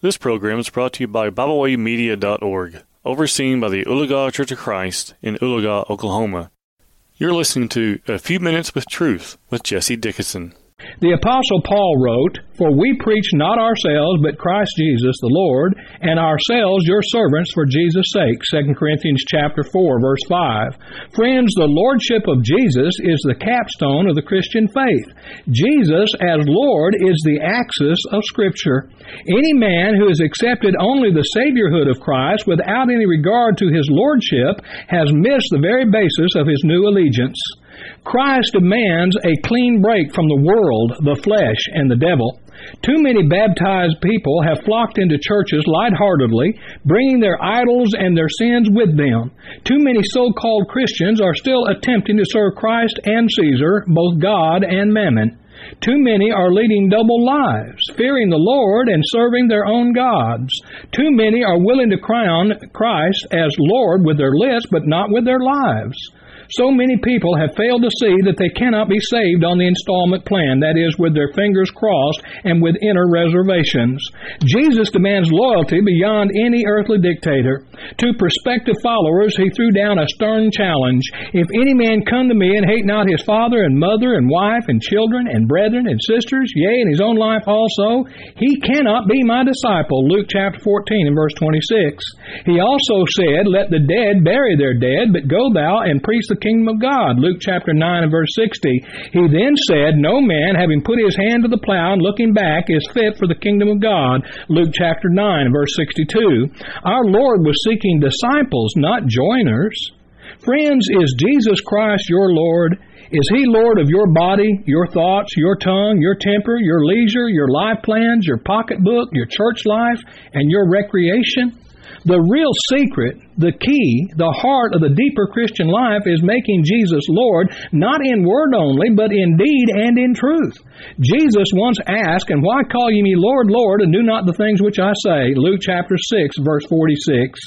This program is brought to you by BibleWayMedia.org, overseen by the Oologah Church of Christ in Oologah, Oklahoma. You're listening to A Few Minutes with Truth with Jesse Dickison. The Apostle Paul wrote, For we preach not ourselves, but Christ Jesus the Lord, and ourselves your servants for Jesus' sake. 2 Corinthians chapter 4, verse 5. Friends, the Lordship of Jesus is the capstone of the Christian faith. Jesus as Lord is the axis of Scripture. Any man who has accepted only the Saviorhood of Christ without any regard to his Lordship has missed the very basis of his new allegiance. Christ demands a clean break from the world, the flesh, and the devil. Too many baptized people have flocked into churches lightheartedly, bringing their idols and their sins with them. Too many so called Christians are still attempting to serve Christ and Caesar, both God and mammon. Too many are leading double lives, fearing the Lord and serving their own gods. Too many are willing to crown Christ as Lord with their lips, but not with their lives. So many people have failed to see that they cannot be saved on the installment plan, that is, with their fingers crossed and with inner reservations. Jesus demands loyalty beyond any earthly dictator. To prospective followers, he threw down a stern challenge. If any man come to me and hate not his father and mother and wife and children and brethren and sisters, yea, and his own life also, he cannot be my disciple. Luke chapter 14 and verse 26. He also said, Let the dead bury their dead, but go thou and preach the kingdom of God. Luke chapter 9 and verse 60. He then said, No man, having put his hand to the plow and looking back, is fit for the kingdom of God. Luke chapter 9 and verse 62. Our Lord was seeking disciples, not joiners. Friends, is Jesus Christ your Lord? Is He Lord of your body, your thoughts, your tongue, your temper, your leisure, your life plans, your pocketbook, your church life, and your recreation? The real secret, the key, the heart of the deeper Christian life is making Jesus Lord, not in word only, but in deed and in truth. Jesus once asked, And why call ye me Lord, Lord, and do not the things which I say? Luke chapter 6, verse 46.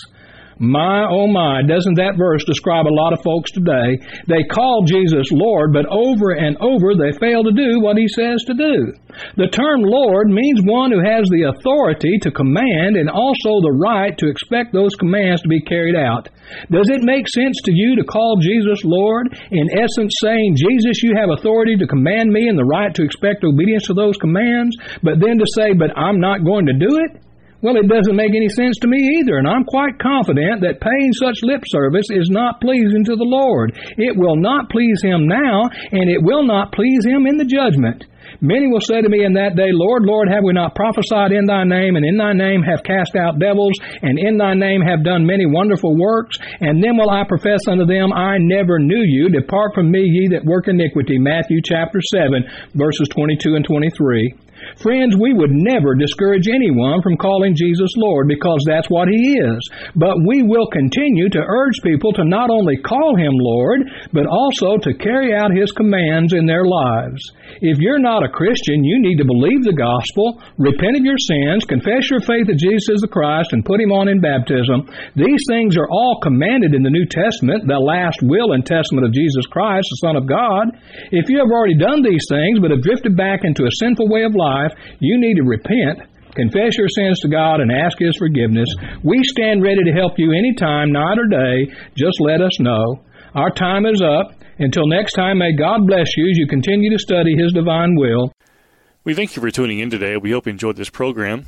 My, oh my, doesn't that verse describe a lot of folks today? They call Jesus Lord, but over and over they fail to do what he says to do. The term Lord means one who has the authority to command and also the right to expect those commands to be carried out. Does it make sense to you to call Jesus Lord? In essence, saying, Jesus, you have authority to command me and the right to expect obedience to those commands, but then to say, but I'm not going to do it? Well, it doesn't make any sense to me either, and I'm quite confident that paying such lip service is not pleasing to the Lord. It will not please Him now, and it will not please Him in the judgment. Many will say to me in that day, Lord, Lord, have we not prophesied in thy name, and in thy name have cast out devils, and in thy name have done many wonderful works? And then will I profess unto them, I never knew you. Depart from me, ye that work iniquity. Matthew chapter 7, verses 22 and 23. Friends, we would never discourage anyone from calling Jesus Lord because that's what He is. But we will continue to urge people to not only call Him Lord, but also to carry out His commands in their lives. If you're not a Christian, you need to believe the gospel, repent of your sins, confess your faith that Jesus is the Christ, and put Him on in baptism. These things are all commanded in the New Testament, the last will and testament of Jesus Christ, the Son of God. If you have already done these things but have drifted back into a sinful way of life, life, you need to repent, confess your sins to God, and ask His forgiveness. We stand ready to help you anytime, night or day. Just let us know. Our time is up. Until next time, may God bless you as you continue to study His divine will. We thank you for tuning in today. We hope you enjoyed this program.